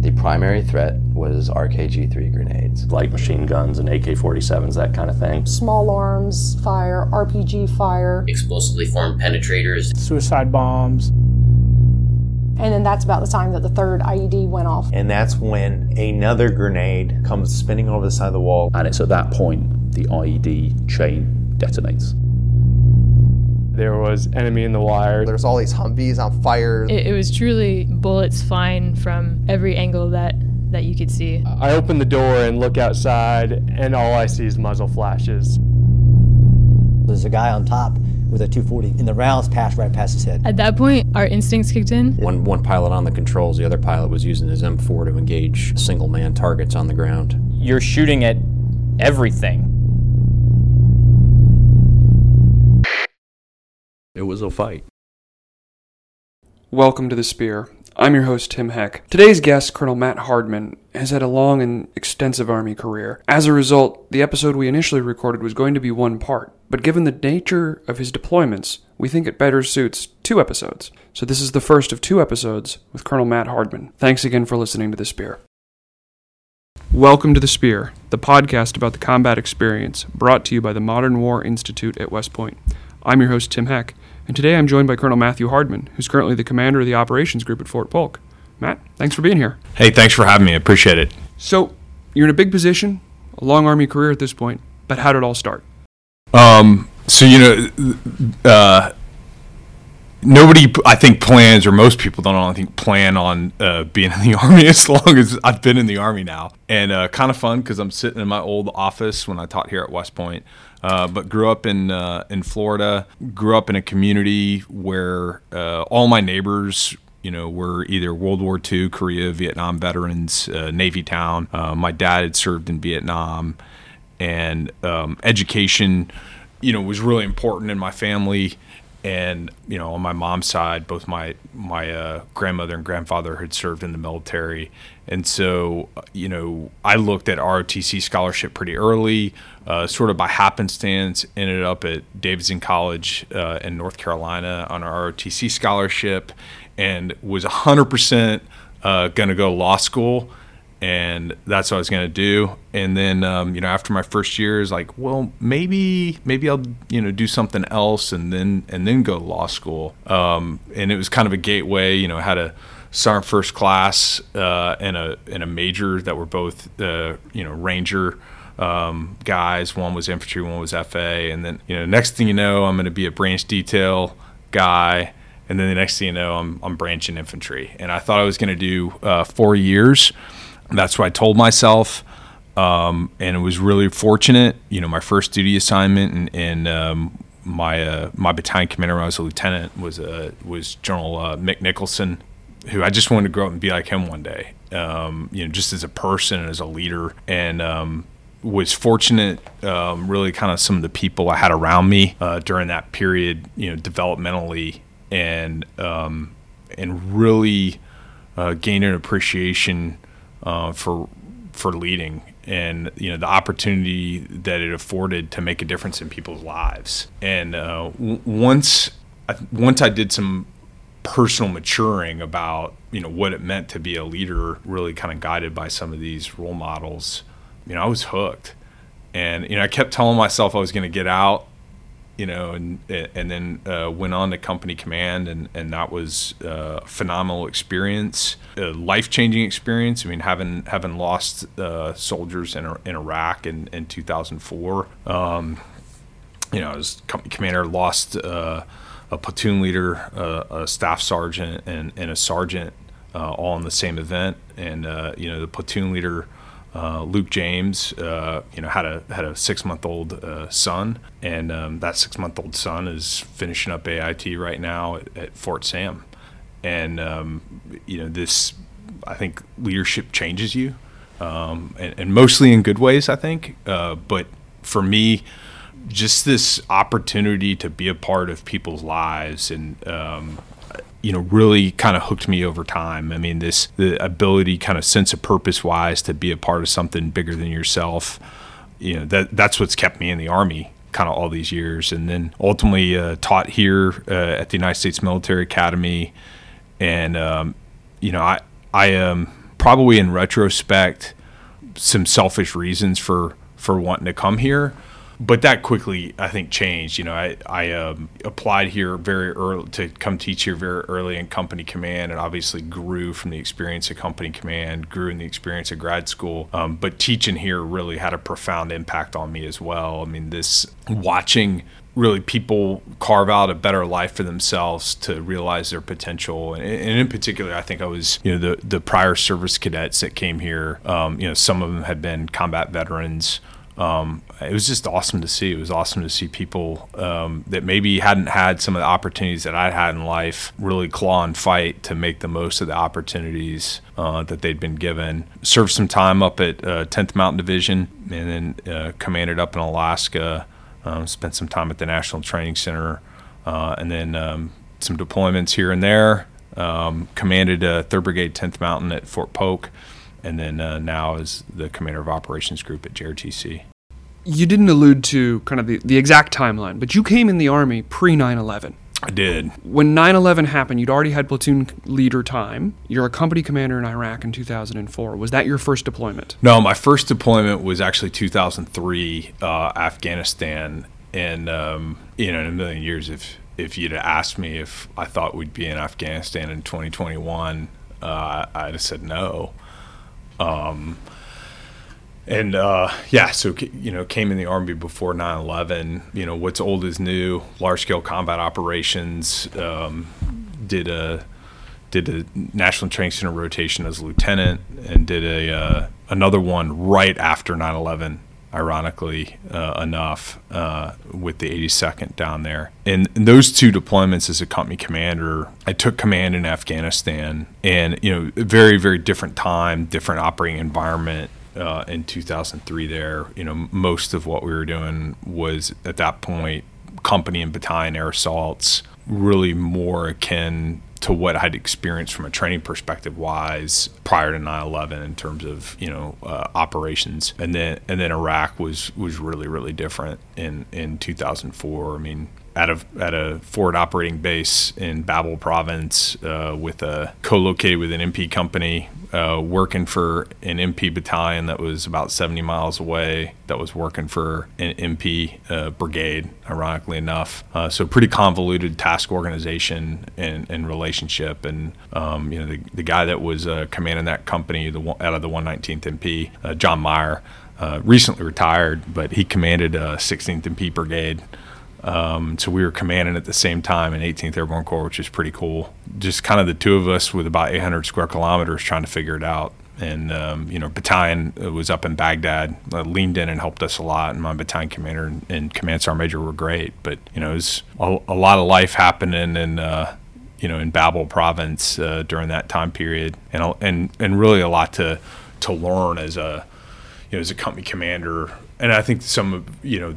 The primary threat was RKG 3 grenades. Light machine guns and AK 47s, that kind of thing. Small arms fire, RPG fire. Explosively formed penetrators. Suicide bombs. And then that's about the time that the third IED went off. And that's when another grenade comes spinning over the side of the wall. And it's at that point the IED chain detonates. There was enemy in the wire. There's all these Humvees on fire. It, it was truly bullets flying from every angle that that you could see. I open the door and look outside, and all I see is muzzle flashes. There's a guy on top with a 240, and the rounds passed right past his head. At that point, our instincts kicked in. One one pilot on the controls, the other pilot was using his M4 to engage single man targets on the ground. You're shooting at everything. It was a fight. Welcome to The Spear. I'm your host, Tim Heck. Today's guest, Colonel Matt Hardman, has had a long and extensive Army career. As a result, the episode we initially recorded was going to be one part, but given the nature of his deployments, we think it better suits two episodes. So this is the first of two episodes with Colonel Matt Hardman. Thanks again for listening to The Spear. Welcome to The Spear, the podcast about the combat experience, brought to you by the Modern War Institute at West Point. I'm your host, Tim Heck, and today I'm joined by Colonel Matthew Hardman, who's currently the commander of the operations group at Fort Polk. Matt, thanks for being here. Hey, thanks for having me. I appreciate it. So, you're in a big position, a long Army career at this point, but how did it all start? Um, so, you know, uh, nobody, I think, plans, or most people don't, I think, plan on uh, being in the Army as long as I've been in the Army now. And uh, kind of fun because I'm sitting in my old office when I taught here at West Point. Uh, but grew up in uh, in Florida. Grew up in a community where uh, all my neighbors, you know, were either World War II, Korea, Vietnam veterans, uh, Navy town. Uh, my dad had served in Vietnam, and um, education, you know, was really important in my family. And you know, on my mom's side, both my my uh, grandmother and grandfather had served in the military, and so you know, I looked at ROTC scholarship pretty early uh, sort of by happenstance, ended up at Davidson College uh, in North Carolina on our ROTC scholarship, and was 100% uh, going to go to law school, and that's what I was going to do. And then, um, you know, after my first year, is like, well, maybe maybe I'll you know do something else, and then and then go to law school. Um, and it was kind of a gateway. You know, had a sergeant first class uh, and a and a major that were both uh, you know ranger um, guys. One was infantry, one was FA, and then you know next thing you know, I'm going to be a branch detail guy, and then the next thing you know, I'm I'm branching infantry. And I thought I was going to do uh, four years. That's what I told myself. Um, and it was really fortunate. You know, my first duty assignment and, and um, my uh, my battalion commander when I was a lieutenant was uh, was General uh, Mick Nicholson, who I just wanted to grow up and be like him one day. Um, you know, just as a person and as a leader. And um, was fortunate, um, really, kind of some of the people I had around me uh, during that period, you know, developmentally, and um, and really uh, gained an appreciation uh, for for leading and you know the opportunity that it afforded to make a difference in people's lives. And uh, once once I did some personal maturing about you know what it meant to be a leader, really kind of guided by some of these role models you know, I was hooked. And, you know, I kept telling myself I was going to get out, you know, and, and then uh, went on to company command. And, and that was uh, a phenomenal experience, a life changing experience. I mean, having, having lost uh, soldiers in, in Iraq in, in 2004, um, you know, as company commander, lost uh, a platoon leader, a staff sergeant, and, and a sergeant uh, all in the same event. And, uh, you know, the platoon leader, uh, Luke James, uh, you know, had a had a six month old uh, son, and um, that six month old son is finishing up AIT right now at, at Fort Sam, and um, you know this, I think leadership changes you, um, and, and, mostly in good ways, I think. Uh, but for me, just this opportunity to be a part of people's lives and um, you know really kind of hooked me over time. I mean this the ability kind of sense of purpose wise to be a part of something bigger than yourself you know that that's what's kept me in the army kind of all these years. And then ultimately uh, taught here uh, at the united states military academy. And um, you know i i am probably in retrospect some selfish reasons for for wanting to come here but that quickly I think changed. You know, I I um, applied here very early to come teach here very early in company command, and obviously grew from the experience of company command, grew in the experience of grad school. Um, but teaching here really had a profound impact on me as well. I mean, this watching really people carve out a better life for themselves to realize their potential and, and, in particular i think i was you know the the prior service cadets that came here um, you know some of them had been combat veterans um, it was just awesome to see. It was awesome to see people um, that maybe hadn't had some of the opportunities that I had in life really claw and fight to make the most of the opportunities uh, that they'd been given. Served some time up at uh, 10th Mountain Division and then uh, commanded up in Alaska. Um, spent some time at the National Training Center uh, and then um, some deployments here and there. Um, commanded 3rd uh, Brigade 10th Mountain at Fort Polk and then uh, now is the commander of operations group at JRTC you didn't allude to kind of the, the exact timeline, but you came in the Army pre 9 11. I did. When 9 11 happened, you'd already had platoon leader time. You're a company commander in Iraq in 2004. Was that your first deployment? No, my first deployment was actually 2003, uh, Afghanistan. And, um, you know, in a million years, if, if you'd asked me if I thought we'd be in Afghanistan in 2021, uh, I'd have said no. Um, and uh, yeah, so you know, came in the army before 9/11. You know, what's old is new. Large scale combat operations. Um, did a did a national training center rotation as a lieutenant, and did a uh, another one right after 9/11. Ironically uh, enough, uh, with the 82nd down there, and, those two deployments as a company commander, I took command in Afghanistan, and you know, very very different time, different operating environment uh, in 2003 there. You know most of what we were doing was at that point company and battalion air assaults really more akin to what I'd experienced from a training perspective wise prior to 9/11 in terms of you know uh, operations. And then and then Iraq was was really really different in in 2004 I mean at a at a forward operating base in Babil province uh, with a co-located with an MP company uh, working for an MP battalion that was about 70 miles away, that was working for an MP uh, brigade, ironically enough. Uh, so pretty convoluted task organization and, and relationship. And um, you know the, the guy that was uh, commanding that company, the out of the 119th MP, uh, John Meyer, recently retired, but he commanded a 16th MP brigade. Um, so we were commanding at the same time in 18th Airborne Corps, which is pretty cool. Just kind of the two of us with about 800 square kilometers trying to figure it out. And um, you know, battalion uh, was up in Baghdad, uh, leaned in and helped us a lot. And my battalion commander and, and command sergeant major were great. But you know, it was a, a lot of life happening in uh, you know in Babil province uh, during that time period, and and and really a lot to to learn as a you know as a company commander. And I think some of you know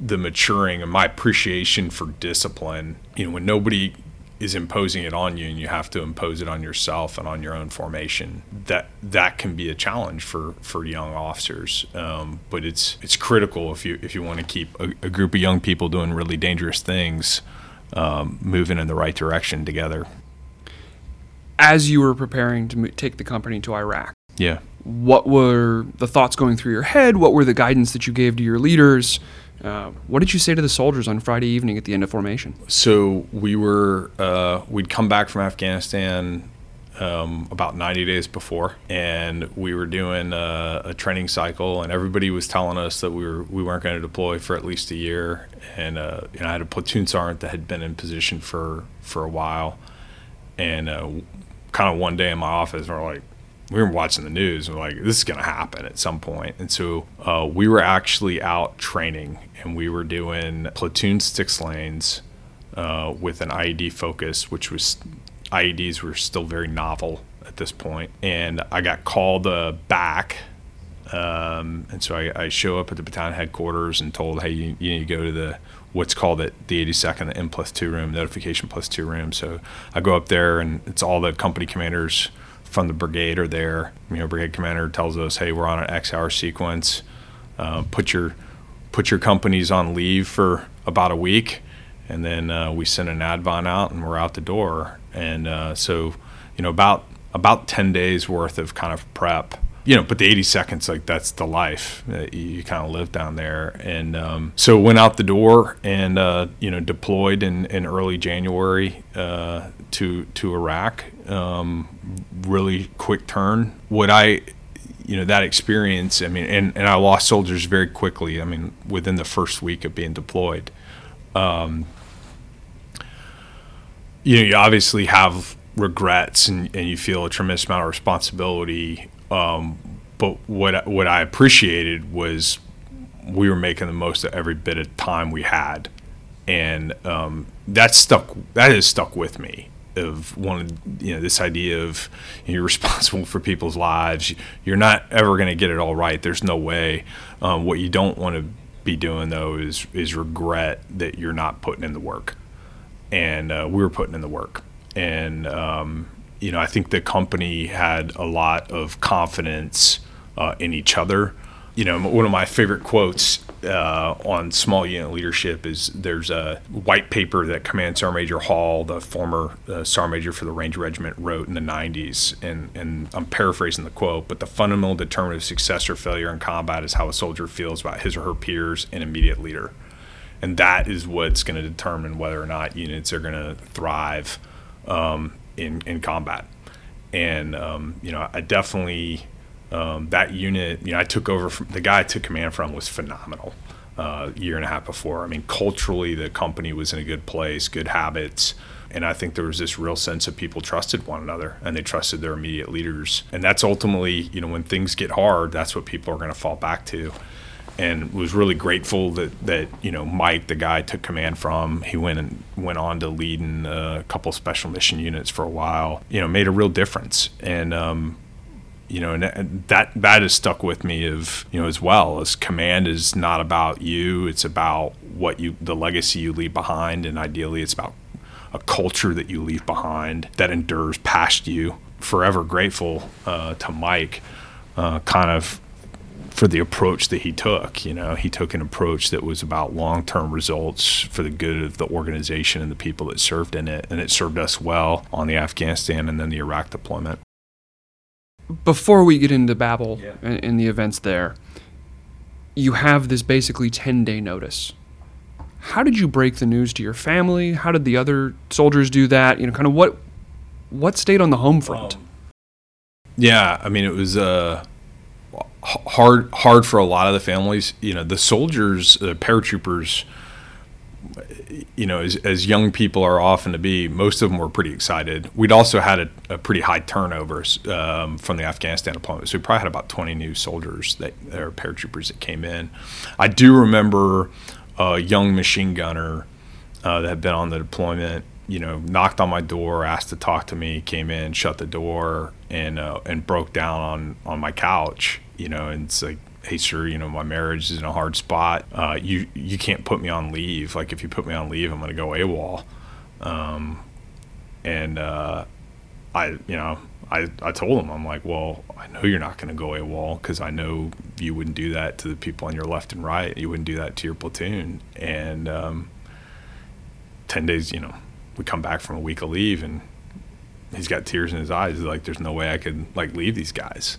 the maturing and my appreciation for discipline. You know, when nobody is imposing it on you and you have to impose it on yourself and on your own formation that that can be a challenge for for young officers. Um, but it's it's critical if you if you want to keep a, a group of young people doing really dangerous things um, moving in the right direction together. As you were preparing to take the company to Iraq yeah. what were the thoughts going through your head? What were the guidance that you gave to your leaders uh, what did you say to the soldiers on Friday evening at the end of formation? So we were uh, we'd come back from Afghanistan um, about 90 days before, and we were doing a, a, training cycle, and everybody was telling us that we were we weren't going to deploy for at least a year. And uh, you know, I had a platoon sergeant that had been in position for for a while, and uh, kind of one day in my office, we're like, we were watching the news and we're like this is going to happen at some point and so uh, we were actually out training and we were doing platoon STX lanes uh, with an ied focus which was ieds were still very novel at this point and i got called uh, back Um, and so I, I, show up at the battalion headquarters and told, hey, you, you need to go to the what's called it the 82nd, the N plus two room, notification plus two room. So I go up there and it's all the company commanders from the brigade are there. You know, brigade commander tells us, hey, we're on an X hour sequence. Uh, put your put your companies on leave for about a week, and then uh, we send an advon out and we're out the door. And uh, so, you know, about about 10 days worth of kind of prep you know, but the 82nd's, like that's the life that you, kind of live down there. And um, so went out the door and, uh, you know, deployed in, in early January uh, to, to Iraq. Um, really quick turn. What I, you know, that experience, I mean, and, and I lost soldiers very quickly. I mean, within the first week of being deployed. Um, you know, you obviously have regrets and, and you feel a tremendous amount of responsibility um, but what what I appreciated was we were making the most of every bit of time we had, and um, that stuck. That has stuck with me. Of one, you know, this idea of you're responsible for people's lives. You're not ever going to get it all right. There's no way. Um, what you don't want to be doing though is is regret that you're not putting in the work, and uh, we were putting in the work, and um, you know, I think the company had a lot of confidence uh, in each other. You know, one of my favorite quotes uh, on small unit leadership is there's a white paper that Command Sergeant Major Hall, the former uh, Sergeant Major for the Ranger Regiment, wrote in the 90s. And, and I'm paraphrasing the quote, but the fundamental determinant of success or failure in combat is how a soldier feels about his or her peers and immediate leader. And that is what's going to determine whether or not units are going to thrive um, in in combat. And um, you know, I definitely um, that unit. You know, I took over from the guy I took command from was phenomenal. Uh, year and a half before. I mean, culturally, the company was in a good place, good habits. And I think there was this real sense of people trusted one another and they trusted their immediate leaders. And that's ultimately, you know, when things get hard, that's what people are going to fall back to and was really grateful that that you know Mike, the guy I took command from, he went and went on to lead in a couple special mission units for a while. You know, made a real difference, and um, you know, and that that has stuck with me of you know as well as command is not about you; it's about what you the legacy you leave behind, and ideally, it's about a culture that you leave behind that endures past you. Forever grateful uh, to Mike, uh, kind of for the approach that he took. You know, he took an approach that was about long term results for the good of the organization and the people that served in it. And it served us well on the Afghanistan and then the Iraq deployment. Before we get into Babil yeah. and, the events there, you have this basically 10 day notice. How did you break the news to your family? How did the other soldiers do that? You know, kind of what what stayed on the home front? Um, yeah, I mean, it was uh, hard hard for a lot of the families. You know, the soldiers, the paratroopers. You know, as, as young people are often to be, most of them were pretty excited. We'd also had a, a pretty high turnover um, from the Afghanistan deployment, so we probably had about 20 new soldiers that are paratroopers that came in. I do remember a young machine gunner uh, that had been on the deployment you know, knocked on my door, asked to talk to me, came in, shut the door, and uh, and broke down on on my couch. You know, and it's like, hey, sir, you know, my marriage is in a hard spot. Uh, you you can't put me on leave. Like, if you put me on leave, I'm going to go AWOL. Um, and uh, I, you know, I, I told him, I'm like, well, I know you're not going to go AWOL because I know you wouldn't do that to the people on your left and right. You wouldn't do that to your platoon. And um, 10 days, you know, we come back from a week of leave and he's got tears in his eyes. He's like, there's no way I could like leave these guys.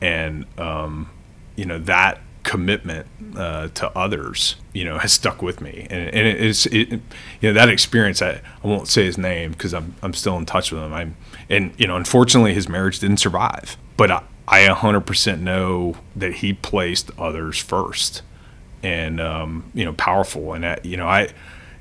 And, um, you know, that commitment uh, to others, you know, has stuck with me. And, and it is, it, you know, that experience, I, I won't say his name because I'm, I'm still in touch with him. I'm, and, you know, unfortunately his marriage didn't survive, but I, I 100% know that he placed others first and, um, you know, powerful. And, that, you know, I,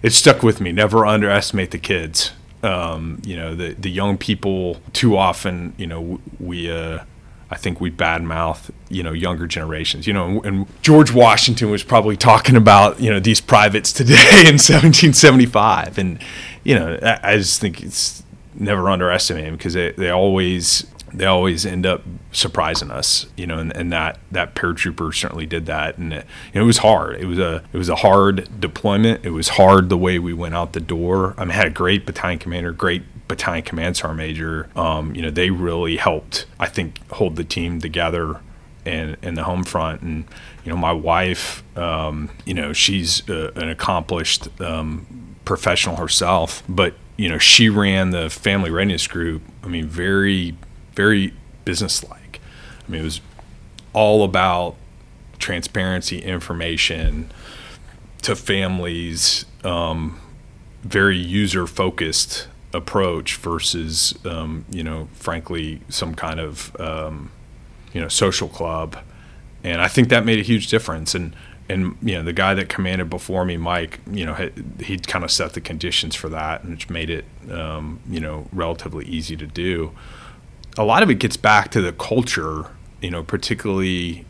it stuck with me. Never underestimate the kids. Um, you know, the the young people too often. You know, we. Uh, I think we badmouth, you know, younger generations. You know, and George Washington was probably talking about, you know, these privates today in 1775, and you know, I, just think it's never underestimate them because they they always they always end up surprising us, you know, and, and that that paratrooper certainly did that, and it, it was hard. It was a it was a hard deployment. It was hard the way we went out the door. I mean, I had a great battalion commander, great battalion command sergeant major. Um, you know, they really helped, I think, hold the team together in in the home front. And you know, my wife, um, you know, she's uh, an accomplished um, professional herself, but you know, she ran the family readiness group. I mean, very very businesslike. I mean, it was all about transparency, information to families, um, very user focused approach versus, um, you know, frankly, some kind of, um, you know, social club. And I think that made a huge difference. And, and you know the guy that commanded before me, Mike, you know he he'd kind of set the conditions for that, and which made it um, you know relatively easy to do a lot of it gets back to the culture, you know, particularly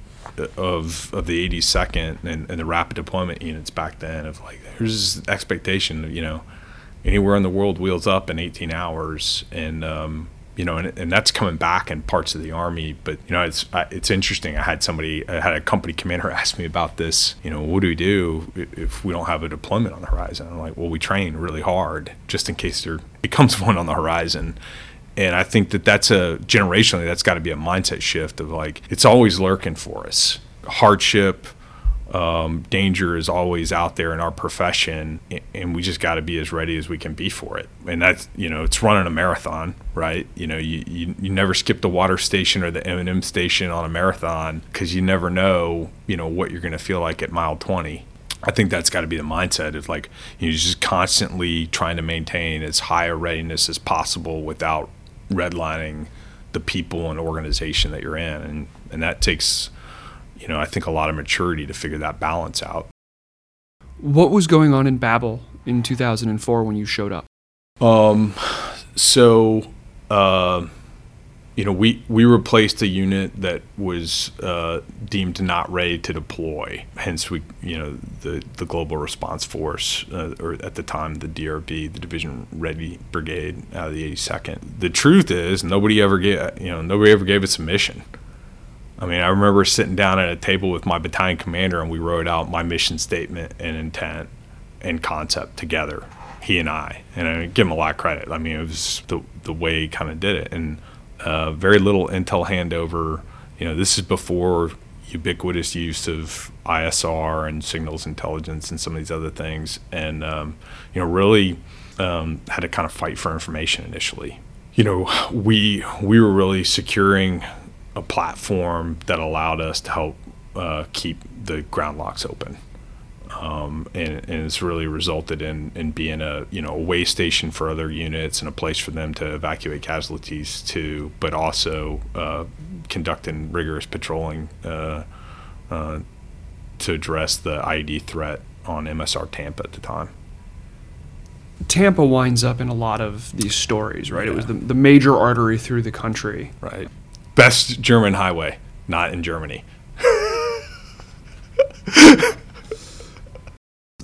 of of the 82nd and, and the rapid deployment units back then of like there's this expectation, you know, anywhere in the world wheels up in 18 hours and um, you know, and, and that's coming back in parts of the army. But you know, it's it's interesting. I had somebody, I had a company commander ask me about this. You know, what do we do if we don't have a deployment on the horizon? I'm like, well, we train really hard just in case there becomes one on the horizon and I think that that's a generationally that's got to be a mindset shift of like it's always lurking for us. Hardship, um, danger is always out there in our profession, and we just got to be as ready as we can be for it. And that's you know it's running a marathon, right? You know you you, you never skip the water station or the M and M station on a marathon because you never know you know what you're going to feel like at mile twenty. I think that's got to be the mindset of like you know, just constantly trying to maintain as high a readiness as possible without redlining the people and organization that you're in and and that takes you know I think a lot of maturity to figure that balance out. What was going on in Babil in 2004 when you showed up? Um so uh you know, we, we replaced a unit that was uh, deemed not ready to deploy. Hence, we you know the the global response force, uh, or at the time the DRB, the Division Ready Brigade out of the 82nd. The truth is, nobody ever gave you know nobody ever gave us a mission. I mean, I remember sitting down at a table with my battalion commander, and we wrote out my mission statement and intent and concept together, he and I. And I give him a lot of credit. I mean, it was the the way he kind of did it, and uh, very little intel handover. You know, this is before ubiquitous use of ISR and signals intelligence and some of these other things, and um, you know, really um, had to kind of fight for information initially. You know, we we were really securing a platform that allowed us to help uh, keep the ground LOCs open um, and, and, it's really resulted in, in being a you know a way station for other units and a place for them to evacuate casualties to, but also uh, conducting rigorous patrolling uh, uh, to address the IED threat on MSR Tampa at the time. Tampa winds up in a lot of these stories, right? Yeah. It was the, the major artery through the country. Right. Best German highway, not in Germany.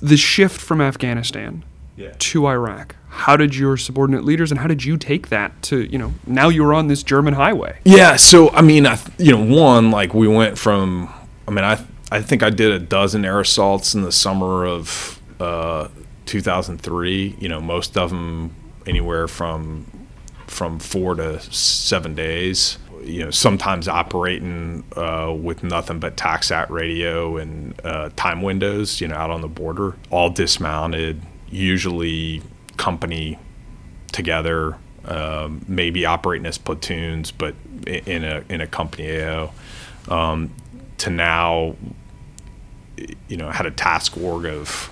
the shift from Afghanistan yeah. to Iraq. How did your subordinate leaders and how did you take that to you know now you're on this German highway? Yeah, so I mean, I you know one like we went from I mean I I think I did a dozen air assaults in the summer of uh, 2003. You know, most of them anywhere from from four to seven days you know, sometimes operating uh, with nothing but TACSAT radio and uh, time windows, you know, out on the border, all dismounted, usually company together, um, maybe operating as platoons, but in a in a company AO. Um, to now, you know, had a task org of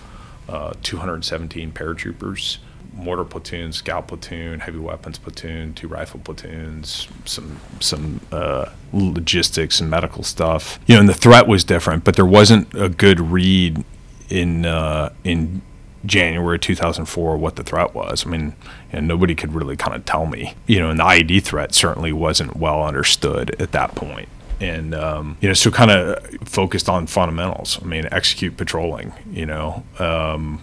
uh, 217 paratroopers mortar platoon, scout platoon, heavy weapons platoon, two rifle platoons, some some uh, logistics and medical stuff. You know, and the threat was different, but there wasn't a good read in uh, in January 2004 what the threat was. I mean, and nobody could really kind of tell me. You know, and the IED threat certainly wasn't well understood at that point. and um, you know so kind of focused on fundamentals i mean execute patrolling you know um,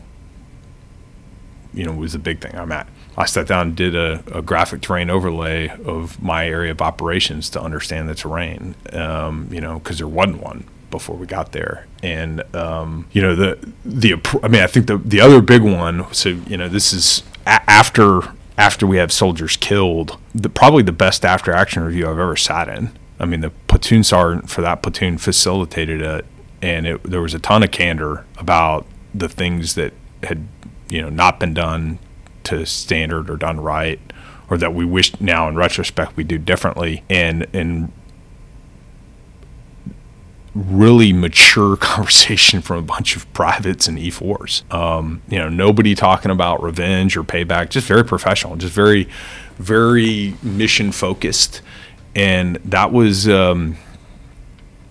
you know was the big thing. I'm at. I sat down and did a, a graphic terrain overlay of my area of operations to understand the terrain. Um, you know, because there wasn't one before we got there, and um, you know the the I mean I think the the other big one. So you know this is a- after after we have soldiers killed, the, probably the best after action review I've ever sat in. I mean, the platoon sergeant for that platoon facilitated it, and it, there was a ton of candor about the things that had, you know, not been done to standard or done right, or that we wish now in retrospect we do differently, and and really mature conversation from a bunch of privates and E4s. Um, you know, nobody talking about revenge or payback, just very professional, just very, very mission focused. And that was, um,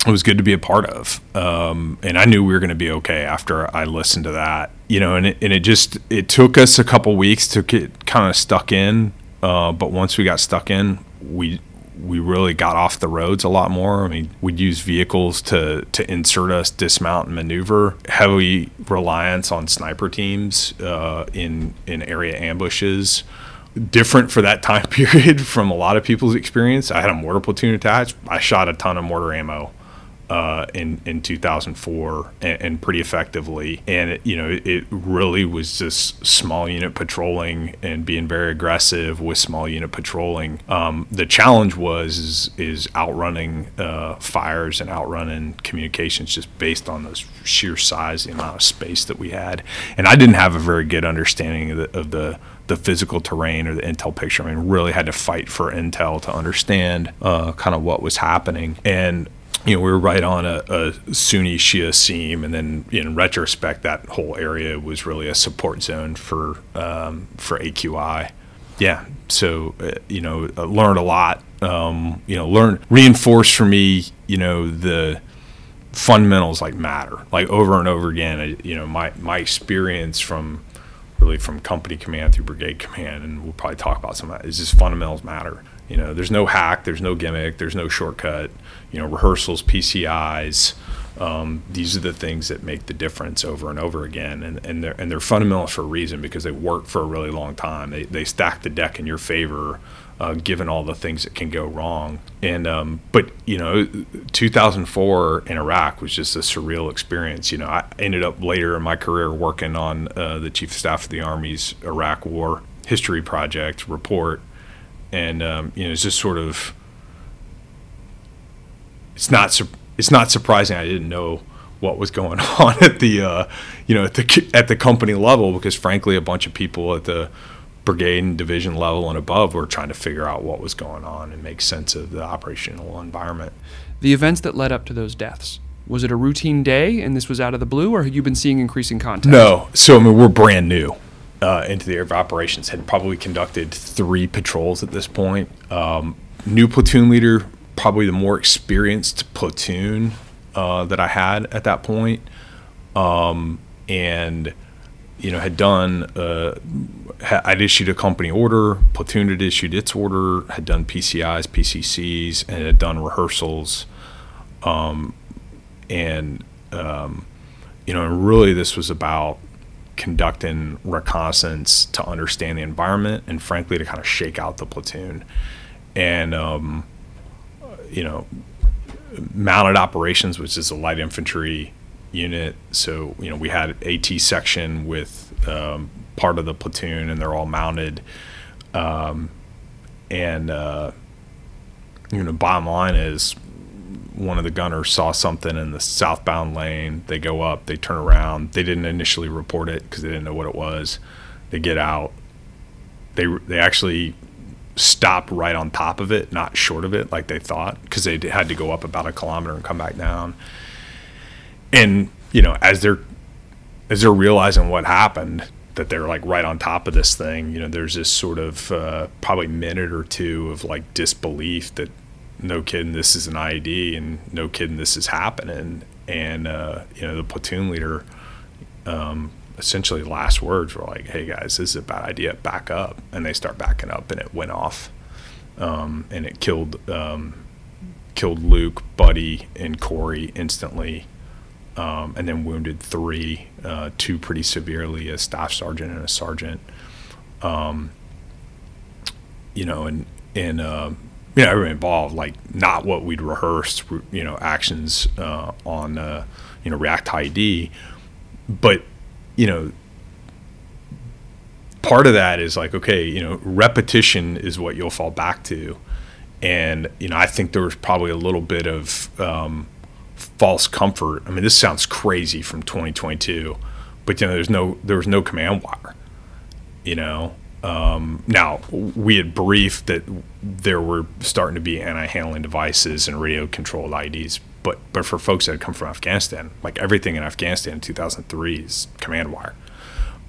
it was good to be a part of. Um, and I knew we were going to be okay after I listened to that, you know, and it, and it just, it took us a couple weeks to get kind of stuck in. Uh, but once we got stuck in, we, we really got off the roads a lot more. I mean, we'd use vehicles to to insert us, dismount, and maneuver. Heavy reliance on sniper teams uh, in in area ambushes. Different for that time period from a lot of people's experience. I had a mortar platoon attached. I shot a ton of mortar ammo uh, in in 2004 and, and, pretty effectively. And it, you know, it, it, really was just small unit patrolling and being very aggressive with small unit patrolling. Um, the challenge was is, is outrunning uh, fires and outrunning communications just based on the sheer size, the amount of space that we had. And I didn't have a very good understanding of the, of the the physical terrain or the intel picture. I mean, really had to fight for intel to understand uh, kind of what was happening. And you know, we were right on a, a, Sunni Shia seam, and then in retrospect, that whole area was really a support zone for um, for AQI. Yeah, so uh, you know, uh, learned a lot. Um, you know, learn reinforced for me. You know, the fundamentals like matter, like over and over again. I, you know, my my experience from really from company command through brigade command, and we'll probably talk about some of that. Is just fundamentals matter. You know, there's no hack, there's no gimmick, there's no shortcut. You know, rehearsals, PCIs. Um, these are the things that make the difference over and over again, and and they're and they're fundamental for a reason because they work for a really long time. They they stack the deck in your favor, uh, given all the things that can go wrong. And um, but you know, 2004 in Iraq was just a surreal experience. You know, I ended up later in my career working on uh, the Chief of Staff of the Army's Iraq War History Project report, and um, you know, it's just sort of it's not su- it's not surprising I didn't know what was going on at the uh, you know at the at the company level because frankly a bunch of people at the brigade and division level and above were trying to figure out what was going on and make sense of the operational environment. The events that led up to those deaths was it a routine day and this was out of the blue or had you been seeing increasing contact? No, so I mean we're brand new. Uh, into the area of operations had probably conducted three patrols at this point. Um, new platoon leader probably the more experienced platoon uh, that I had at that point. Um, and you know had done uh, I'd issued a company order, platoon had issued its order, had done PCIs, PCCs, and had done rehearsals, um, and um, you know, and really this was about conducting reconnaissance to understand the environment and frankly to kind of shake out the platoon, and um, you know, mounted operations, which is a light infantry unit. So, you know, we had AT section with um, part of the platoon, and they're all mounted. Um, and, uh, you know, bottom line is one of the gunners saw something in the southbound lane. They go up, they turn around. They didn't initially report it because they didn't know what it was. They get out. They, they actually stop right on top of it, not short of it, like they thought, because they had to go up about a kilometer and come back down. And you know, as they're as they're realizing what happened, that they're like right on top of this thing, you know, there's this sort of uh, probably minute or two of like disbelief that no kidding, this is an IED, and no kidding, this is happening. And uh, you know, the platoon leader um, essentially last words were like, "Hey guys, this is a bad idea. Back up." And they start backing up, and it went off, um, and it killed um, killed Luke, Buddy, and Corey instantly. um, and then wounded three, uh, two pretty severely, a staff sergeant and a sergeant. Um, you know, and and uh, you know everyone involved, like not what we'd rehearsed, you know, actions uh, on uh, you know React ID. but you know part of that is like okay you know repetition is what you'll fall back to. And you know i think there was probably a little bit of um, false comfort. I mean this sounds crazy from 2022 but you know there's no there was no command wire you know um, now we had briefed that there were starting to be anti-handling devices and radio controlled IDs, but but for folks that had come from afghanistan like everything in afghanistan in 2003 is command wire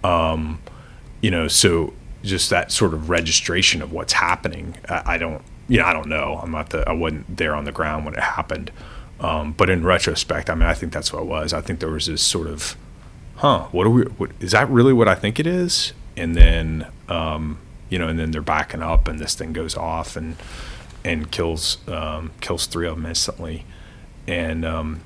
um, you know, so just that sort of registration of what's happening. I, I don't, you know, I don't know. I'm not the, I wasn't there on the ground when it happened. Um, but in retrospect, I mean, I think that's what it was. I think there was this sort of, huh, what are we, what, is that really what I think it is? And then, um, you know, and then they're backing up and this thing goes off and, and kills, um, kills three of them instantly. And, um,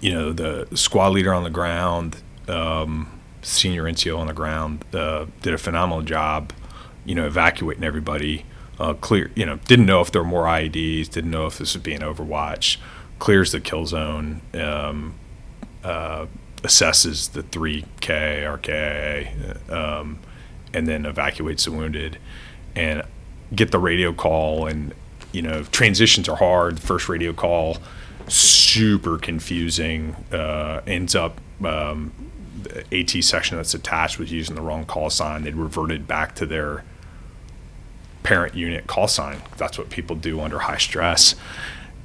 you know, the squad leader on the ground, um, senior NCO on the ground, uh, did a phenomenal job, you know, evacuating everybody. Uh, clear, you know, didn't know if there were more IEDs, didn't know if this was being overwatched. Clears the kill zone, um, uh, assesses the 3K, RKA, um, and then evacuates the wounded. And get the radio call, and, you know, transitions are hard. First radio call, super confusing, uh, ends up um, AT section that's attached was using the wrong call sign. They'd reverted back to their parent unit call sign. That's what people do under high stress.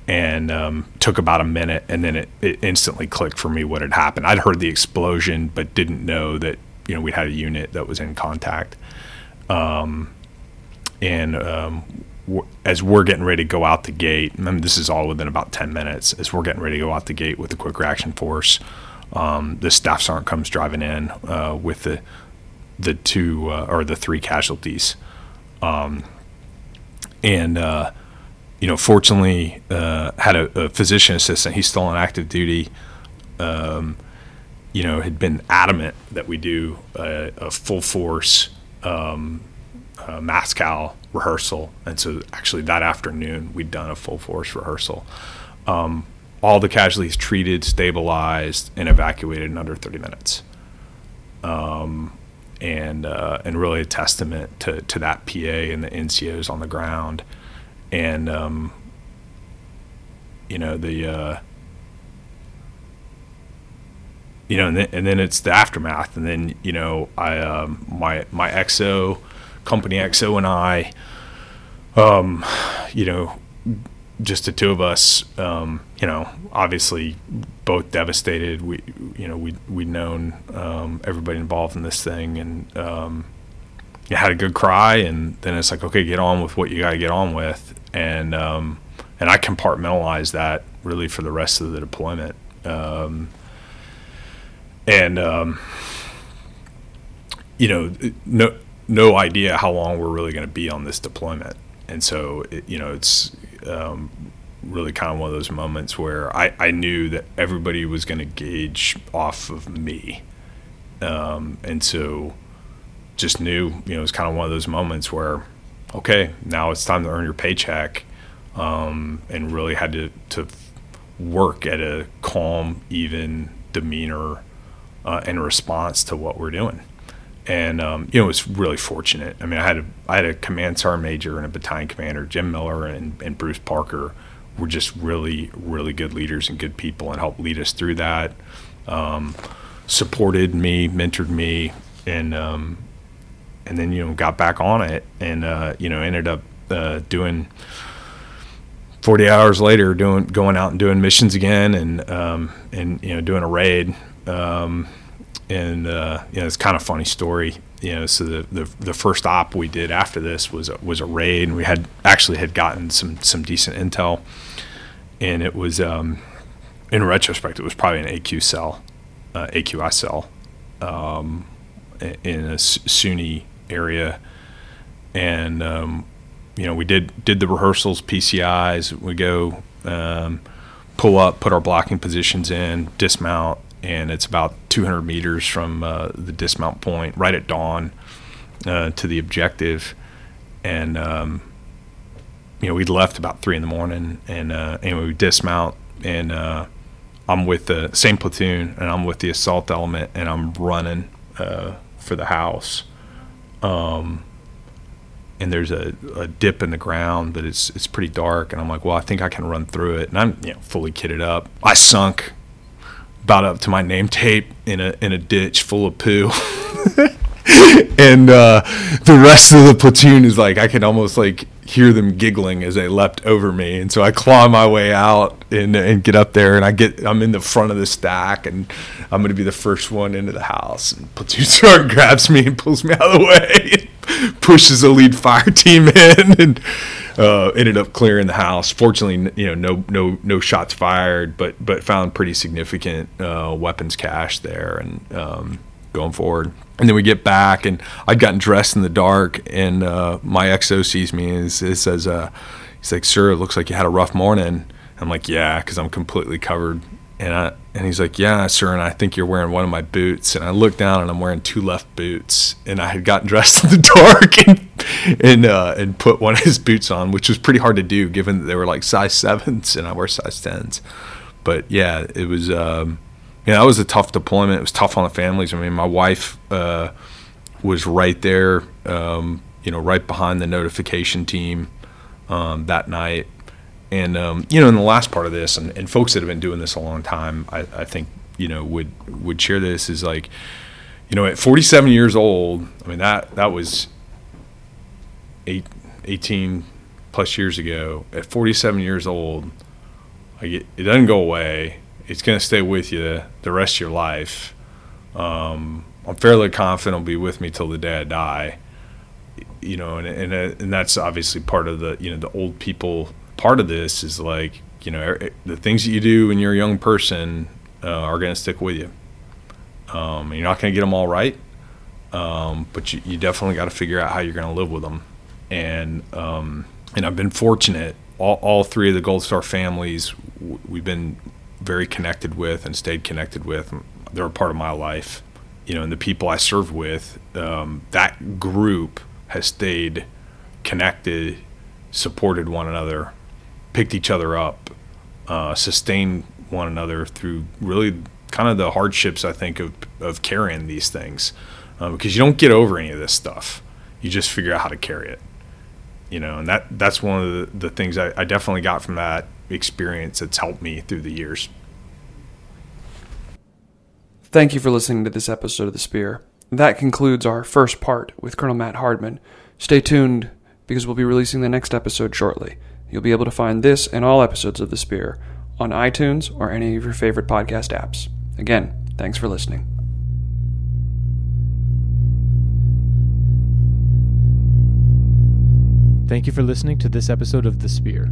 And um, took about a minute, and then it, it instantly clicked for me what had happened. I'd heard the explosion, but didn't know that you know we had a unit that was in contact. Um, and um, as we're getting ready to go out the gate, mean, this is all within about ten minutes. As we're getting ready to go out the gate with the quick reaction force, um, the staff sergeant comes driving in uh, with the the two uh, or the three casualties, um, and uh, you know, fortunately, uh, had a, a, physician assistant. He's still on active duty. Um, you know, had been adamant that we do a, a full force um, uh, rehearsal, and so actually that afternoon we'd done a full force rehearsal. Um, all the casualties treated, stabilized, and evacuated in under 30 minutes. Um, and uh, and really a testament to, to that PA and the NCOs on the ground, and um, you know the uh, you know and then, and then it's the aftermath, and then you know I um, my my XO company XO and I, um, you know just the two of us, um, you know, obviously both devastated. We, you know, we we'd known um, everybody involved in this thing, and um, had a good cry, and then it's like, okay, get on with what you got to get on with, and um, and I compartmentalized that really for the rest of the deployment, um, and um, you know, no no idea how long we're really going to be on this deployment, and so it, you know, it's um, really kind of one of those moments where I, I knew that everybody was going to gauge off of me. Um, and so just knew, you know, it was kind of one of those moments where, okay, now it's time to earn your paycheck. Um, and really had to, to work at a calm, even demeanor uh, in response to what we're doing and um, you know it was really fortunate. I mean, I had a I had a command sergeant major and a battalion commander, Jim Miller and, and Bruce Parker, were just really really good leaders and good people, and helped lead us through that. Um, supported me, mentored me, and um, and then you know got back on it, and uh, you know ended up uh, doing. 40 hours later doing going out and doing missions again and um, and you know doing a raid um, and uh, you know it's kind of funny story. You know, so the, the the first op we did after this was a, was a raid, and we had actually had gotten some some decent intel, and it was um, in retrospect it was probably an AQ cell, uh, AQI cell, um, in a SUNY area, and um, you know we did did the rehearsals, PCIs. We go. Um, pull up, put our blocking positions in, dismount, and it's about 200 meters from uh, the dismount point, right at dawn, uh, to the objective. And um, you know, we'd left about three in the morning, and uh, and we dismount, and uh, I'm with the same platoon, and I'm with the assault element, and I'm running uh, for the house. Um, and there's a, a dip in the ground, but it's it's pretty dark, and I'm like, well, I think I can run through it, and I'm you know fully kitted up. I sunk about up to my name tape in a in a ditch full of poo. and uh, the rest of the platoon is like I can almost like hear them giggling as they leapt over me, and so I claw my way out and and get up there, and I get I'm in the front of the stack, and I'm gonna be the first one into the house, and platoon sergeant grabs me and pulls me out of the way, and pushes the lead fire team in, and uh, ended up clearing the house. Fortunately, you know, no no no shots fired, but but found pretty significant uh, weapons cache there, and um, going forward. And then we get back, and I'd gotten dressed in the dark, and uh, my XO sees me and it says, uh, "He's like, sir, it looks like you had a rough morning." I'm like, "Yeah," because I'm completely covered. And I, and he's like, "Yeah, sir," and I think you're wearing one of my boots. And I look down, and I'm wearing two left boots, and I had gotten dressed in the dark and and uh, and put one of his boots on, which was pretty hard to do given that they were like size sevens, and I wear size tens. But yeah, it was. Um, yeah, that was a tough deployment. It was tough on the families. I mean, my wife uh, was right there, um, you know, right behind the notification team um, that night. And um, you know, in the last part of this, and, and, folks that have been doing this a long time, I, I, think you know would would share this is like, you know, at 47 years old, I mean that that was eight, 18 plus years ago. At 47 years old, it doesn't go away it's going to stay with you the rest of your life. Um, I'm fairly confident it'll be with me till the day I die. You know, and and and that's obviously part of the you know the old people part of this is like you know the things that you do when you're a young person uh, are going to stick with you. Um, you're not going to get them all right, um, but you, you definitely got to figure out how you're going to live with them. And um, and I've been fortunate. All, all three of the Gold Star families, we've been very connected with and stayed connected with. They're a part of my life, you know, and the people I served with, um, that group has stayed connected, supported one another, picked each other up, uh, sustained one another through really kind of the hardships I think of of carrying these things, uh, because you don't get over any of this stuff. You just figure out how to carry it, you know, and that that's one of the, the things I, I definitely got from that experience that's helped me through the years. Thank you for listening to this episode of The Spear. That concludes our first part with Colonel Matt Hardman. Stay tuned because we'll be releasing the next episode shortly. You'll be able to find this and all episodes of The Spear on iTunes or any of your favorite podcast apps. Again, thanks for listening. Thank you for listening to this episode of The Spear.